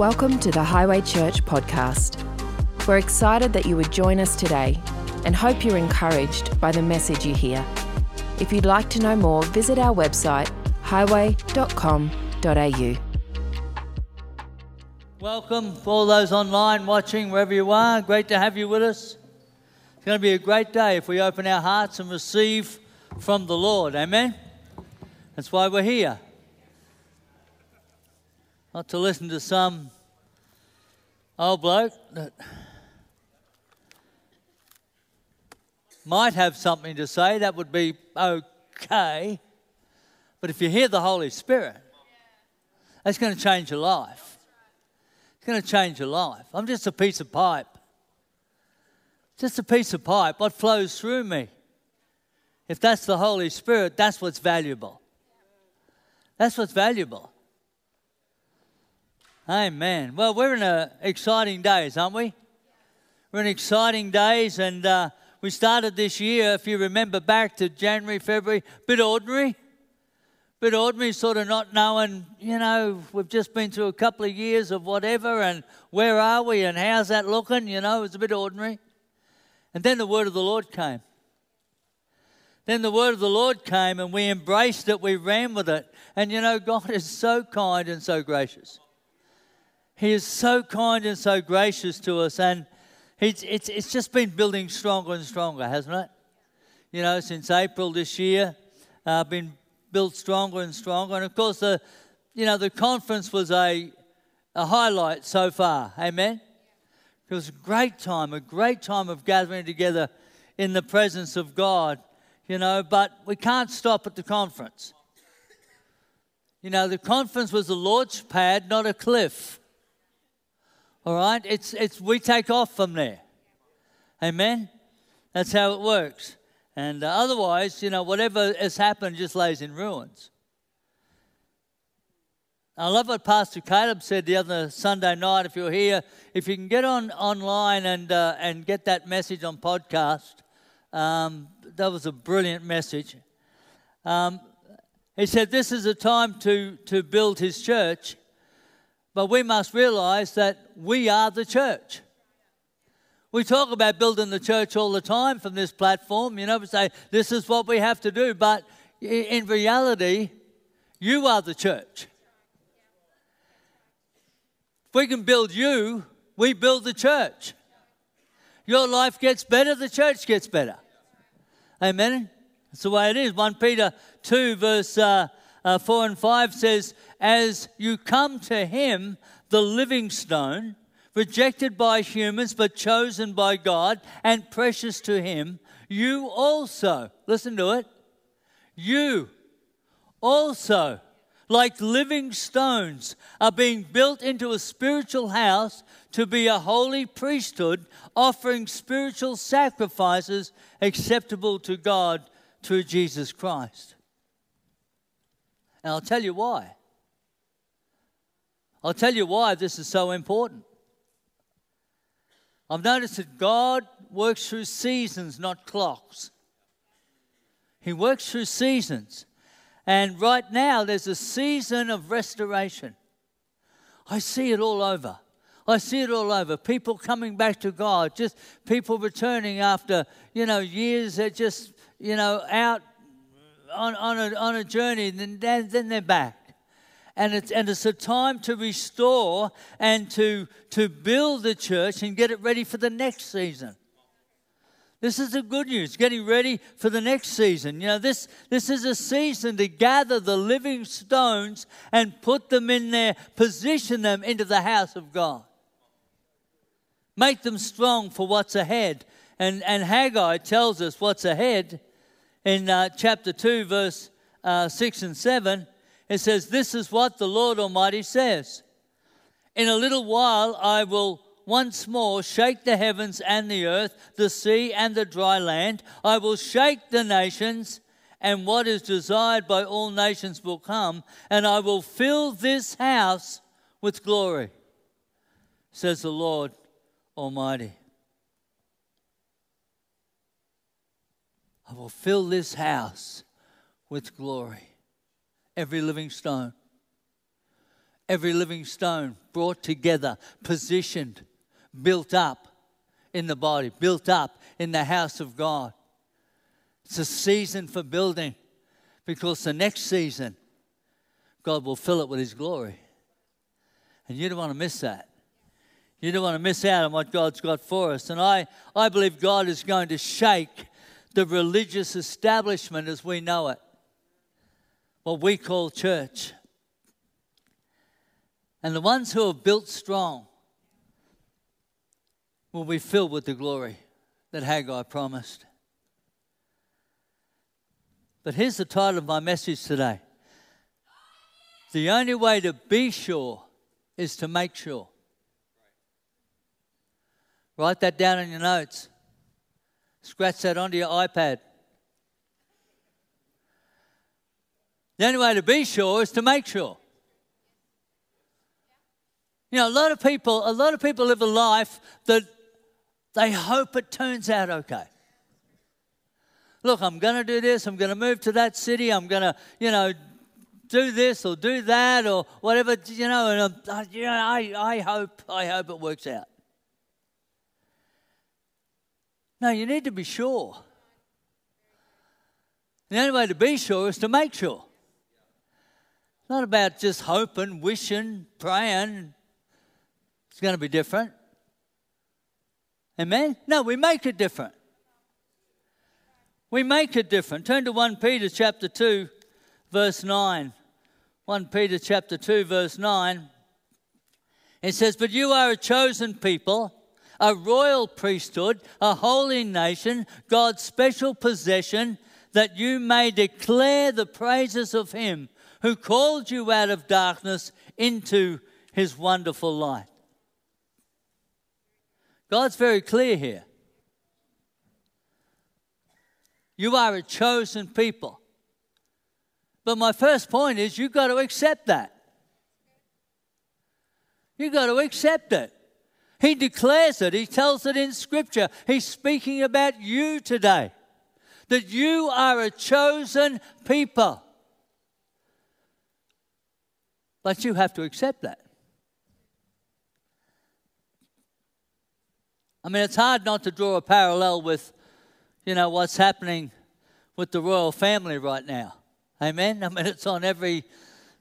Welcome to the Highway Church podcast. We're excited that you would join us today and hope you're encouraged by the message you hear. If you'd like to know more, visit our website highway.com.au. Welcome for all those online watching wherever you are. Great to have you with us. It's going to be a great day if we open our hearts and receive from the Lord. Amen. That's why we're here. Not to listen to some old bloke that might have something to say, that would be okay. But if you hear the Holy Spirit, that's going to change your life. It's going to change your life. I'm just a piece of pipe. Just a piece of pipe. What flows through me? If that's the Holy Spirit, that's what's valuable. That's what's valuable. Amen. Well, we're in a exciting days, aren't we? We're in exciting days, and uh, we started this year, if you remember back to January, February, bit ordinary bit ordinary, sort of not knowing, you know, we've just been through a couple of years of whatever, and where are we, and how's that looking? You know, it was a bit ordinary. And then the word of the Lord came. Then the word of the Lord came, and we embraced it, we ran with it. And you know, God is so kind and so gracious. He is so kind and so gracious to us, and it's, it's, it's just been building stronger and stronger, hasn't it? You know, since April this year, I've uh, been built stronger and stronger. And of course, the, you know, the conference was a, a highlight so far. Amen? It was a great time, a great time of gathering together in the presence of God, you know, but we can't stop at the conference. You know, the conference was a launch pad, not a cliff. All right? It's, it's, we take off from there. Amen? That's how it works. And uh, otherwise, you know, whatever has happened just lays in ruins. I love what Pastor Caleb said the other Sunday night. If you're here, if you can get on online and uh, and get that message on podcast, um, that was a brilliant message. Um, he said this is a time to to build his church, but we must realize that we are the church. We talk about building the church all the time from this platform. You know, we say this is what we have to do. But in reality, you are the church. If we can build you, we build the church. Your life gets better, the church gets better. Amen. That's the way it is. 1 Peter 2, verse uh, uh, 4 and 5 says, As you come to him, the living stone, rejected by humans but chosen by God and precious to Him, you also, listen to it, you also, like living stones, are being built into a spiritual house to be a holy priesthood, offering spiritual sacrifices acceptable to God through Jesus Christ. And I'll tell you why. I'll tell you why this is so important. I've noticed that God works through seasons, not clocks. He works through seasons. And right now, there's a season of restoration. I see it all over. I see it all over. People coming back to God, just people returning after, you know, years they're just, you know, out on, on, a, on a journey, then, then they're back and it's, and it's a time to restore and to, to build the church and get it ready for the next season. This is the good news, getting ready for the next season. You know, this, this is a season to gather the living stones and put them in there, position them into the house of God. Make them strong for what's ahead. And, and Haggai tells us what's ahead in uh, chapter 2, verse uh, 6 and 7 it says, This is what the Lord Almighty says In a little while I will once more shake the heavens and the earth, the sea and the dry land. I will shake the nations, and what is desired by all nations will come, and I will fill this house with glory, says the Lord Almighty. I will fill this house with glory every living stone. every living stone brought together, positioned, built up in the body, built up in the house of God. It's a season for building because the next season, God will fill it with His glory. And you don't want to miss that. You don't want to miss out on what God's got for us. And I, I believe God is going to shake the religious establishment as we know it, what we call church. And the ones who are built strong will be filled with the glory that Haggai promised. But here's the title of my message today The only way to be sure is to make sure. Write that down in your notes. Scratch that onto your iPad. The only way to be sure is to make sure. You know, a lot of people, a lot of people live a life that they hope it turns out okay. Look, I'm going to do this. I'm going to move to that city. I'm going to, you know, do this or do that or whatever, you know. And uh, you know, I, I hope, I hope it works out. No, you need to be sure. The only way to be sure is to make sure. It's not about just hoping, wishing, praying. It's going to be different. Amen? No, we make it different. We make it different. Turn to 1 Peter chapter 2, verse 9. 1 Peter chapter 2, verse 9. It says, But you are a chosen people, a royal priesthood, a holy nation, God's special possession, that you may declare the praises of him who called you out of darkness into his wonderful light. God's very clear here. You are a chosen people. But my first point is you've got to accept that. You've got to accept it. He declares it, he tells it in Scripture. He's speaking about you today. That you are a chosen people. But you have to accept that. I mean, it's hard not to draw a parallel with, you know, what's happening with the royal family right now. Amen? I mean, it's on every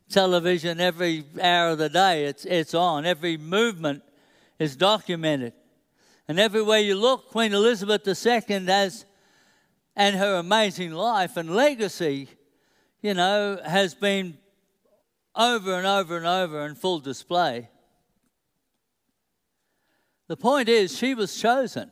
television, every hour of the day, it's, it's on. Every movement is documented. And everywhere you look, Queen Elizabeth II has, and her amazing life and legacy, you know, has been over and over and over in full display. The point is, she was chosen.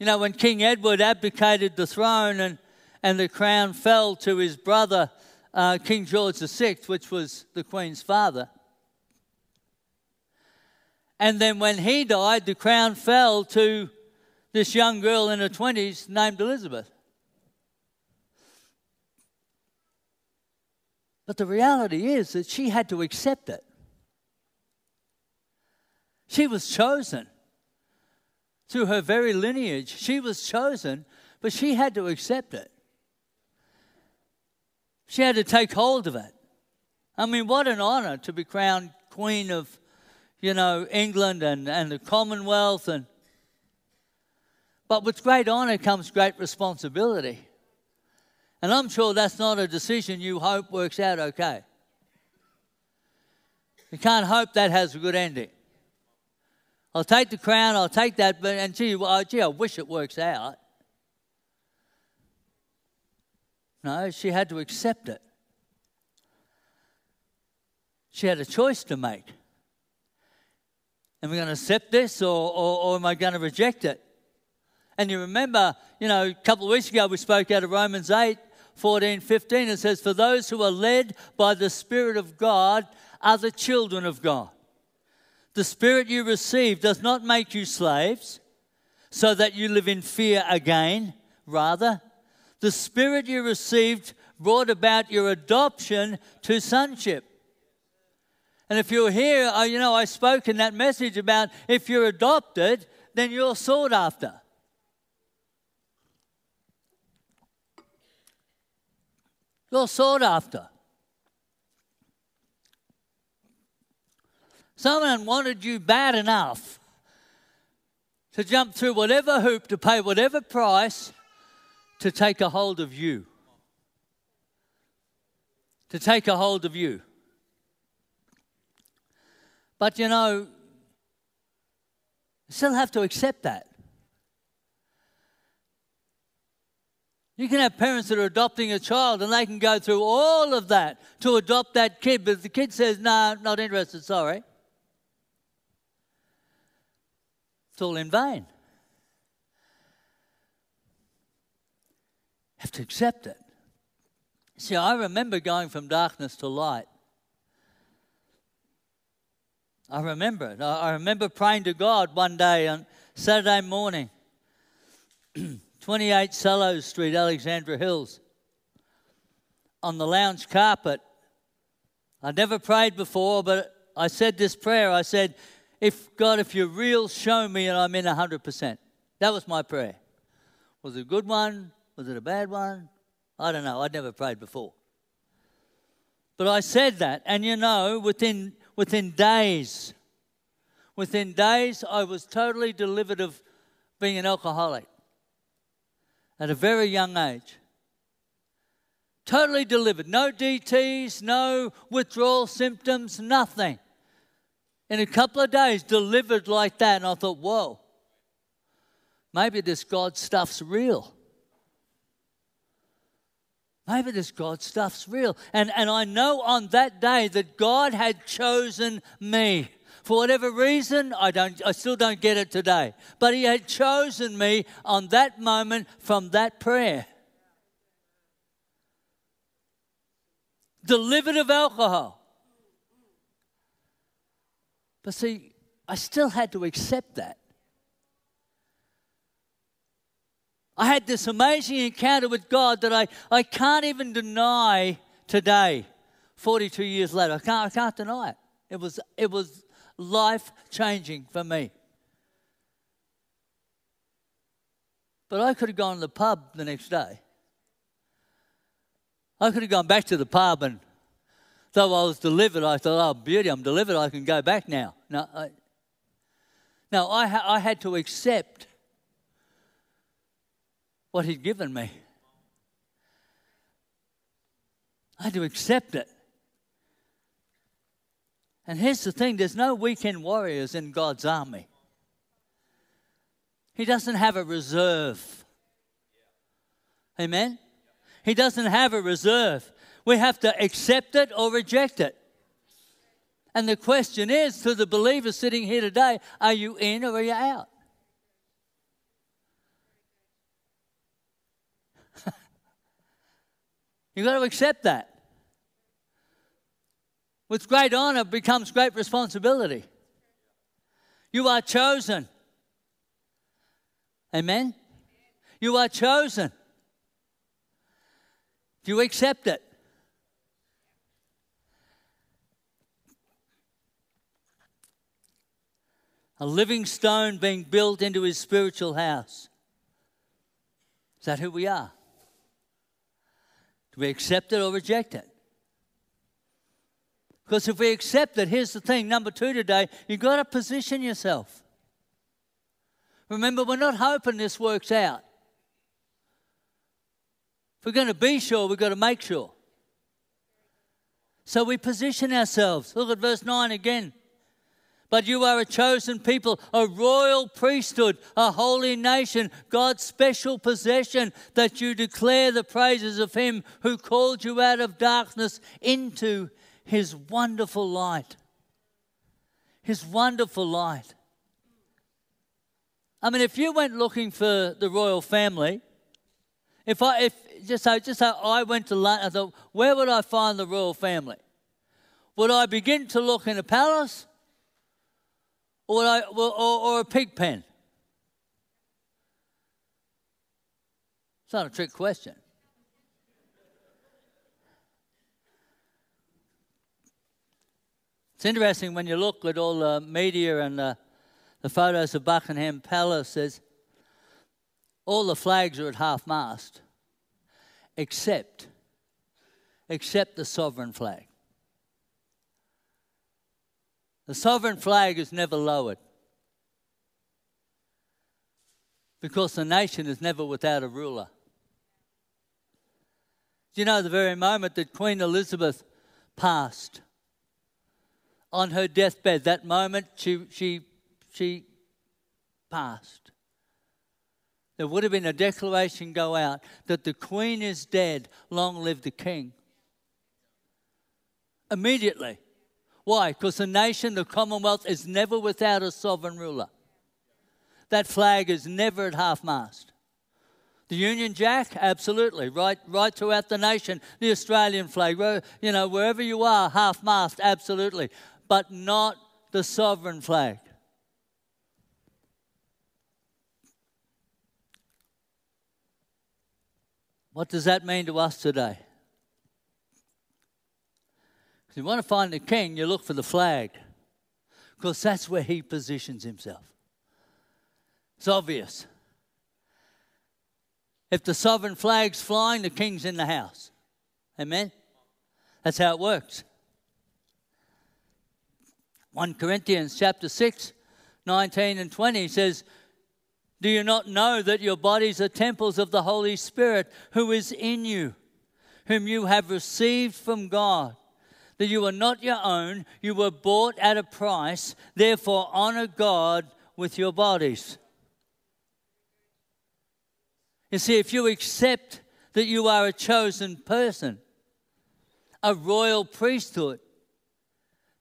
You know, when King Edward abdicated the throne and, and the crown fell to his brother, uh, King George VI, which was the Queen's father. And then when he died, the crown fell to this young girl in her 20s named Elizabeth. But the reality is that she had to accept it. She was chosen through her very lineage. She was chosen, but she had to accept it. She had to take hold of it. I mean, what an honor to be crowned Queen of, you know, England and, and the Commonwealth. And, but with great honor comes great responsibility. And I'm sure that's not a decision you hope works out okay. You can't hope that has a good ending. I'll take the crown, I'll take that, but and gee, well, gee, I wish it works out. No, she had to accept it. She had a choice to make. Am I going to accept this or, or, or am I going to reject it? And you remember, you know, a couple of weeks ago we spoke out of Romans 8, 14, 15. It says, For those who are led by the Spirit of God are the children of God. The Spirit you receive does not make you slaves so that you live in fear again. Rather, the Spirit you received brought about your adoption to sonship. And if you're here, uh, you know, I spoke in that message about if you're adopted, then you're sought after. You're sought after. Someone wanted you bad enough to jump through whatever hoop, to pay whatever price, to take a hold of you. To take a hold of you. But you know, still have to accept that. You can have parents that are adopting a child and they can go through all of that to adopt that kid, but if the kid says, no, not interested, sorry, it's all in vain. have to accept it. See, I remember going from darkness to light. I remember it. I remember praying to God one day on Saturday morning, 28 Sallows Street, Alexandra Hills, on the lounge carpet. I'd never prayed before, but I said this prayer. I said, if God, if you're real, show me and I'm in 100%. That was my prayer. Was it a good one? Was it a bad one? I don't know. I'd never prayed before. But I said that, and you know, within within days, within days, I was totally delivered of being an alcoholic at a very young age. Totally delivered. No DTs, no withdrawal symptoms, nothing. In a couple of days, delivered like that. And I thought, whoa, maybe this God stuff's real. Maybe this God stuff's real. And, and I know on that day that God had chosen me. For whatever reason, I, don't, I still don't get it today. But He had chosen me on that moment from that prayer. Delivered of alcohol. But see, I still had to accept that. I had this amazing encounter with God that I, I can't even deny today, 42 years later. I can't, I can't deny it. It was, it was life changing for me. But I could have gone to the pub the next day. I could have gone back to the pub and though I was delivered, I thought, oh, beauty, I'm delivered, I can go back now. No, I, no, I, ha- I had to accept what He'd given me. I had to accept it. And here's the thing there's no weekend warriors in God's army, He doesn't have a reserve. Amen? He doesn't have a reserve. We have to accept it or reject it. And the question is to the believer sitting here today are you in or are you out? You've got to accept that. With great honor becomes great responsibility. You are chosen. Amen? You are chosen. Do you accept it? A living stone being built into his spiritual house. Is that who we are? Do we accept it or reject it? Because if we accept it, here's the thing number two today, you've got to position yourself. Remember, we're not hoping this works out. If we're going to be sure, we've got to make sure. So we position ourselves. Look at verse 9 again. But you are a chosen people, a royal priesthood, a holy nation, God's special possession, that you declare the praises of Him who called you out of darkness into His wonderful light. His wonderful light. I mean, if you went looking for the royal family, if I, if just so, just so I went to London, I thought, where would I find the royal family? Would I begin to look in a palace? Or, I, or, or a pig pen? It's not a trick question. It's interesting when you look at all the media and the, the photos of Buckingham Palace, there's, all the flags are at half mast, except, except the sovereign flag. The sovereign flag is never lowered because the nation is never without a ruler. Do you know the very moment that Queen Elizabeth passed on her deathbed, that moment she, she, she passed, there would have been a declaration go out that the Queen is dead, long live the King. Immediately. Why? Because the nation, the Commonwealth, is never without a sovereign ruler. That flag is never at half mast. The Union Jack, absolutely, right, right throughout the nation. The Australian flag, you know, wherever you are, half mast, absolutely, but not the sovereign flag. What does that mean to us today? You want to find the king, you look for the flag because that's where he positions himself. It's obvious. If the sovereign flag's flying, the king's in the house. Amen? That's how it works. 1 Corinthians chapter 6, 19 and 20 says, Do you not know that your bodies are temples of the Holy Spirit who is in you, whom you have received from God? That you are not your own, you were bought at a price, therefore honor God with your bodies. You see, if you accept that you are a chosen person, a royal priesthood,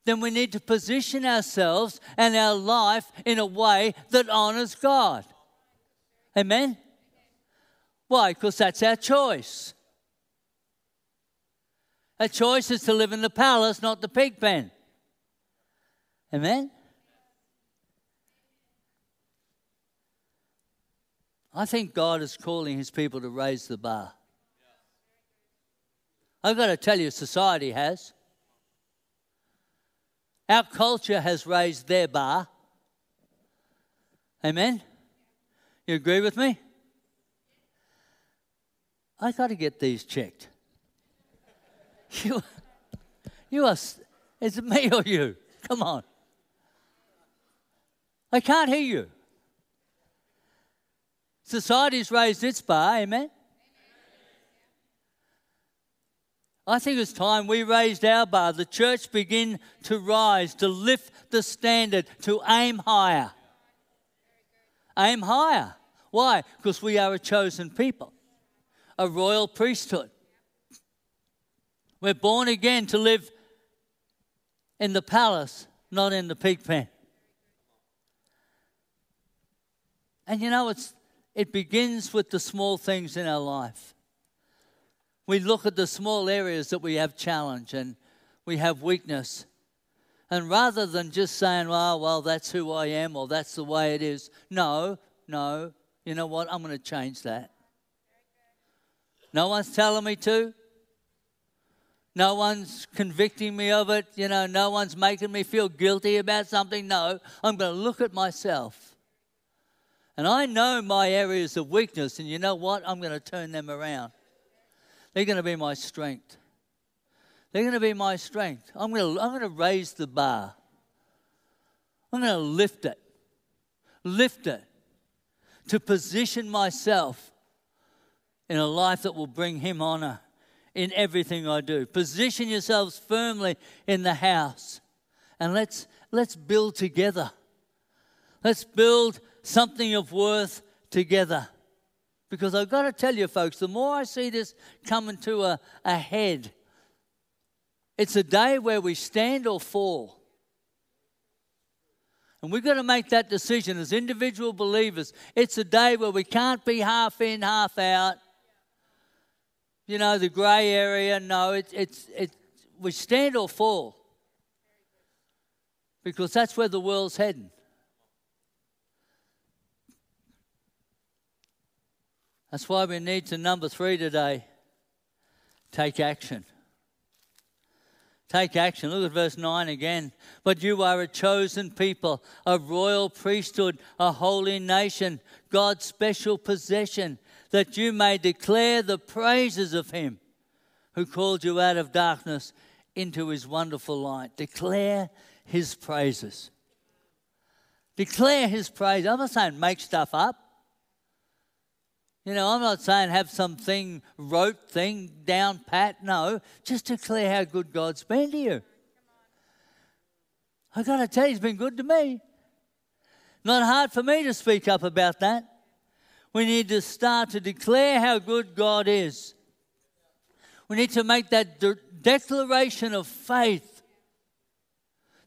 then we need to position ourselves and our life in a way that honors God. Amen? Why? Because that's our choice. Our choice is to live in the palace, not the pig pen. Amen? I think God is calling his people to raise the bar. I've got to tell you, society has. Our culture has raised their bar. Amen? You agree with me? I got to get these checked. You, you are, is it me or you? Come on. I can't hear you. Society's raised its bar, amen? I think it's time we raised our bar. The church begin to rise, to lift the standard, to aim higher. Aim higher. Why? Because we are a chosen people, a royal priesthood. We're born again to live in the palace, not in the pig pen. And you know, it's it begins with the small things in our life. We look at the small areas that we have challenge and we have weakness. And rather than just saying, well, well, that's who I am or that's the way it is, no, no, you know what? I'm going to change that. No one's telling me to. No one's convicting me of it. You know, no one's making me feel guilty about something. No, I'm going to look at myself and I know my areas of weakness, and you know what? I'm going to turn them around. They're going to be my strength. They're going to be my strength. I'm going to, I'm going to raise the bar. I'm going to lift it. Lift it to position myself in a life that will bring Him honor in everything I do. Position yourselves firmly in the house and let's, let's build together. Let's build something of worth together. Because I've got to tell you, folks, the more I see this coming to a, a head, it's a day where we stand or fall. And we've got to make that decision as individual believers. It's a day where we can't be half in, half out. You know, the grey area. No, it's, it's, it's, we stand or fall. Because that's where the world's heading. That's why we need to, number three today, take action. Take action. Look at verse 9 again. But you are a chosen people, a royal priesthood, a holy nation, God's special possession, that you may declare the praises of Him who called you out of darkness into his wonderful light. Declare his praises. Declare his praise. I'm not saying make stuff up. You know, I'm not saying have something rote thing down pat. No, just declare how good God's been to you. I got to tell you, He's been good to me. Not hard for me to speak up about that. We need to start to declare how good God is. We need to make that de- declaration of faith,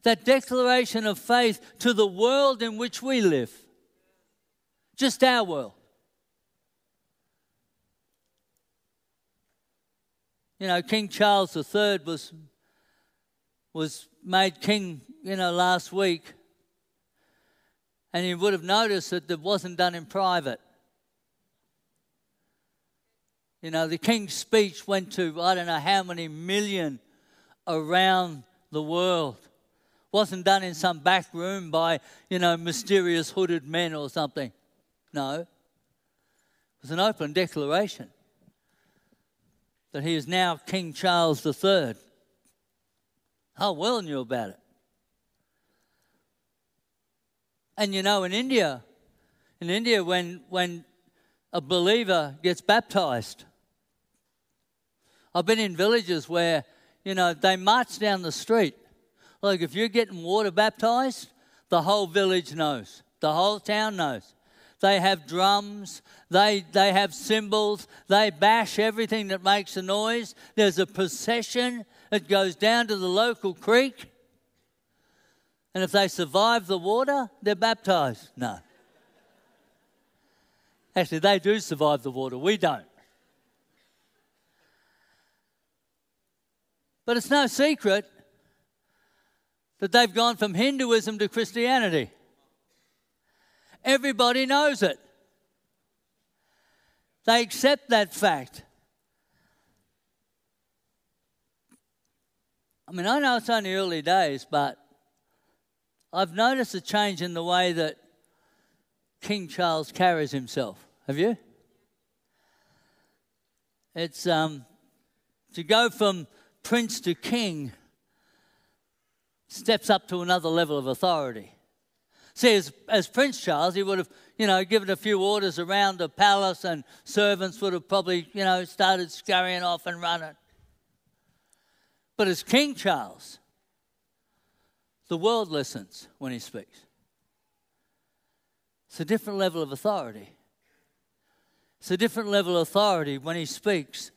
that declaration of faith to the world in which we live, just our world. You know, King Charles III was, was made king, you know, last week. And you would have noticed that it wasn't done in private. You know, the king's speech went to I don't know how many million around the world. Wasn't done in some back room by, you know, mysterious hooded men or something. No. It was an open declaration that he is now King Charles III. How well knew about it. And you know, in India, in India, when, when a believer gets baptized, I've been in villages where, you know, they march down the street. Like if you're getting water baptized, the whole village knows, the whole town knows. They have drums, they, they have cymbals, they bash everything that makes a noise. There's a procession that goes down to the local creek. And if they survive the water, they're baptized. No. Actually, they do survive the water, we don't. But it's no secret that they've gone from Hinduism to Christianity. Everybody knows it. They accept that fact. I mean, I know it's only early days, but I've noticed a change in the way that King Charles carries himself. Have you? It's um, to go from prince to king steps up to another level of authority. See, as, as Prince Charles, he would have, you know, given a few orders around the palace, and servants would have probably, you know, started scurrying off and running. But as King Charles, the world listens when he speaks. It's a different level of authority. It's a different level of authority when he speaks.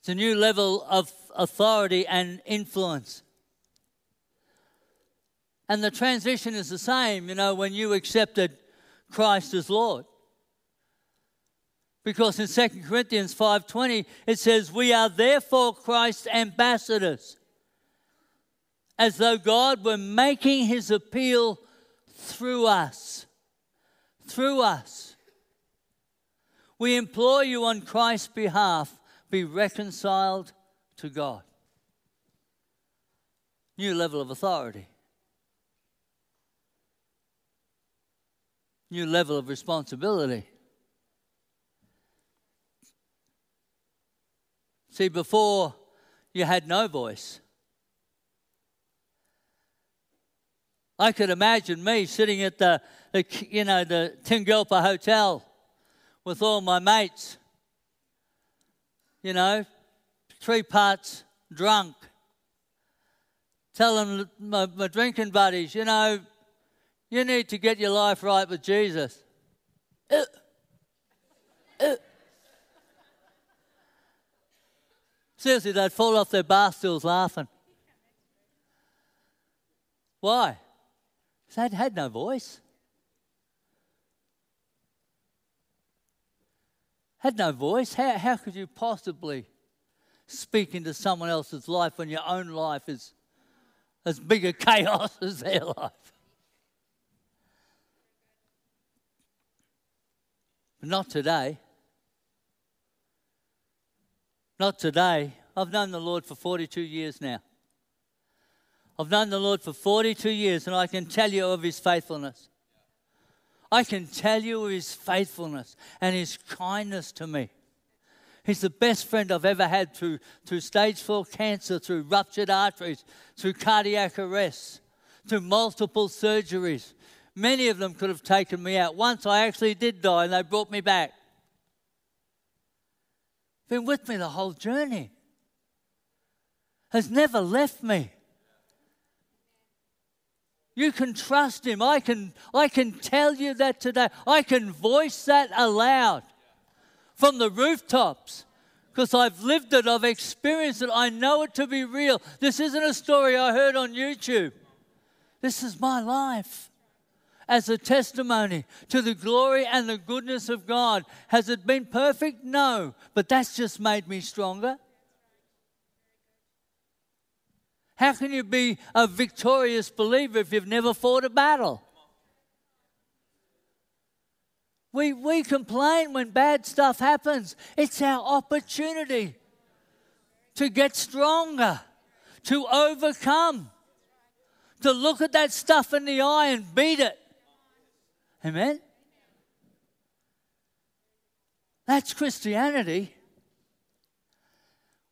It's a new level of authority and influence. And the transition is the same, you know, when you accepted Christ as Lord. Because in 2 Corinthians 5:20 it says we are therefore Christ's ambassadors as though God were making his appeal through us. Through us. We implore you on Christ's behalf be reconciled to God. New level of authority. New level of responsibility. See, before you had no voice. I could imagine me sitting at the, the you know, the Tingalpa Hotel with all my mates you know, three parts drunk. Telling my, my drinking buddies, you know, you need to get your life right with Jesus. Uh, uh. Seriously, they'd fall off their bar stools laughing. Why? Because they had no voice. Had no voice. How, how could you possibly speak into someone else's life when your own life is as big a chaos as their life? But not today. Not today. I've known the Lord for 42 years now. I've known the Lord for 42 years, and I can tell you of his faithfulness. I can tell you his faithfulness and his kindness to me. He's the best friend I've ever had through, through stage four cancer, through ruptured arteries, through cardiac arrest, through multiple surgeries. Many of them could have taken me out. Once I actually did die and they brought me back. Been with me the whole journey. Has never left me. You can trust him. I can, I can tell you that today. I can voice that aloud from the rooftops because I've lived it, I've experienced it, I know it to be real. This isn't a story I heard on YouTube. This is my life as a testimony to the glory and the goodness of God. Has it been perfect? No, but that's just made me stronger. How can you be a victorious believer if you've never fought a battle? We, we complain when bad stuff happens. It's our opportunity to get stronger, to overcome, to look at that stuff in the eye and beat it. Amen? That's Christianity.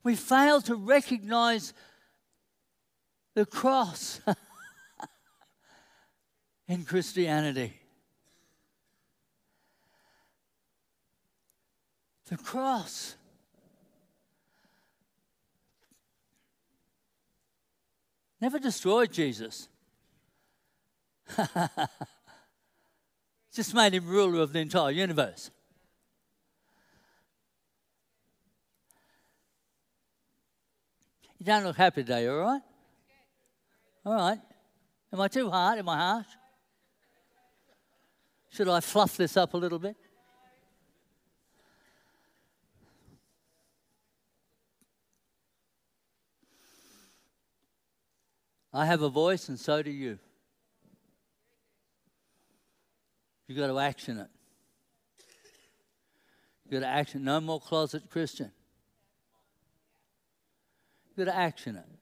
We fail to recognize the cross in Christianity. The cross. Never destroyed Jesus. Just made him ruler of the entire universe. You don't look happy today, all right? All right. Am I too hard? Am I harsh? Should I fluff this up a little bit? I have a voice, and so do you. You've got to action it. You've got to action. No more closet Christian. You've got to action it.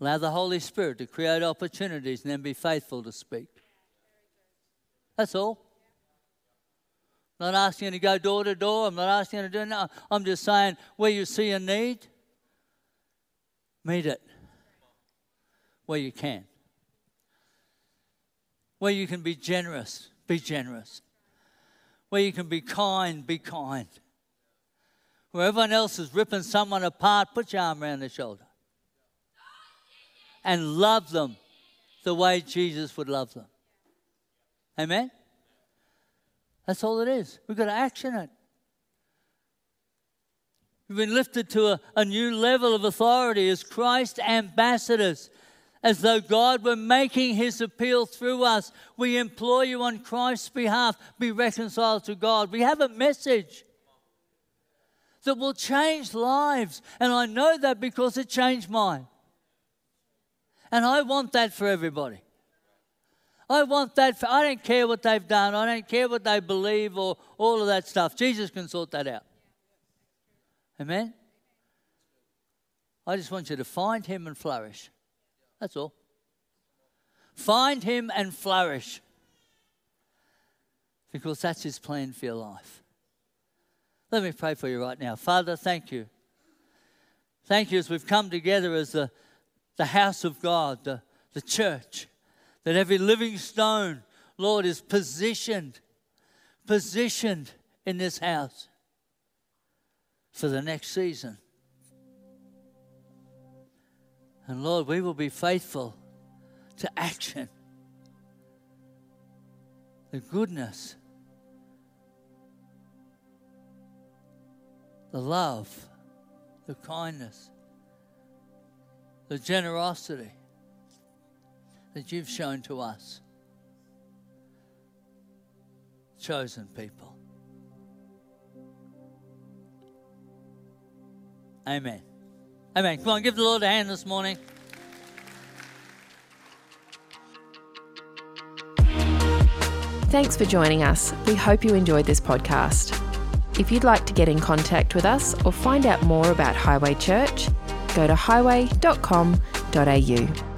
Allow the Holy Spirit to create opportunities and then be faithful to speak. That's all. I'm not asking you to go door to door. I'm not asking you to do no. I'm just saying where you see a need, meet it where you can. Where you can be generous, be generous. Where you can be kind, be kind. Where everyone else is ripping someone apart, put your arm around their shoulder. And love them the way Jesus would love them. Amen? That's all it is. We've got to action it. We've been lifted to a, a new level of authority as Christ ambassadors, as though God were making his appeal through us. We implore you on Christ's behalf, be reconciled to God. We have a message that will change lives. And I know that because it changed mine. And I want that for everybody. I want that for, I don't care what they've done, I don't care what they believe or all of that stuff. Jesus can sort that out. Amen? I just want you to find him and flourish. That's all. Find him and flourish. Because that's his plan for your life. Let me pray for you right now. Father, thank you. Thank you as we've come together as the, the house of God, the, the church, that every living stone, Lord, is positioned, positioned in this house for the next season. And Lord, we will be faithful to action. The goodness, the love, the kindness, the generosity that you've shown to us, chosen people. Amen. Amen. Come on, give the Lord a hand this morning. Thanks for joining us. We hope you enjoyed this podcast. If you'd like to get in contact with us or find out more about Highway Church, go to highway.com.au.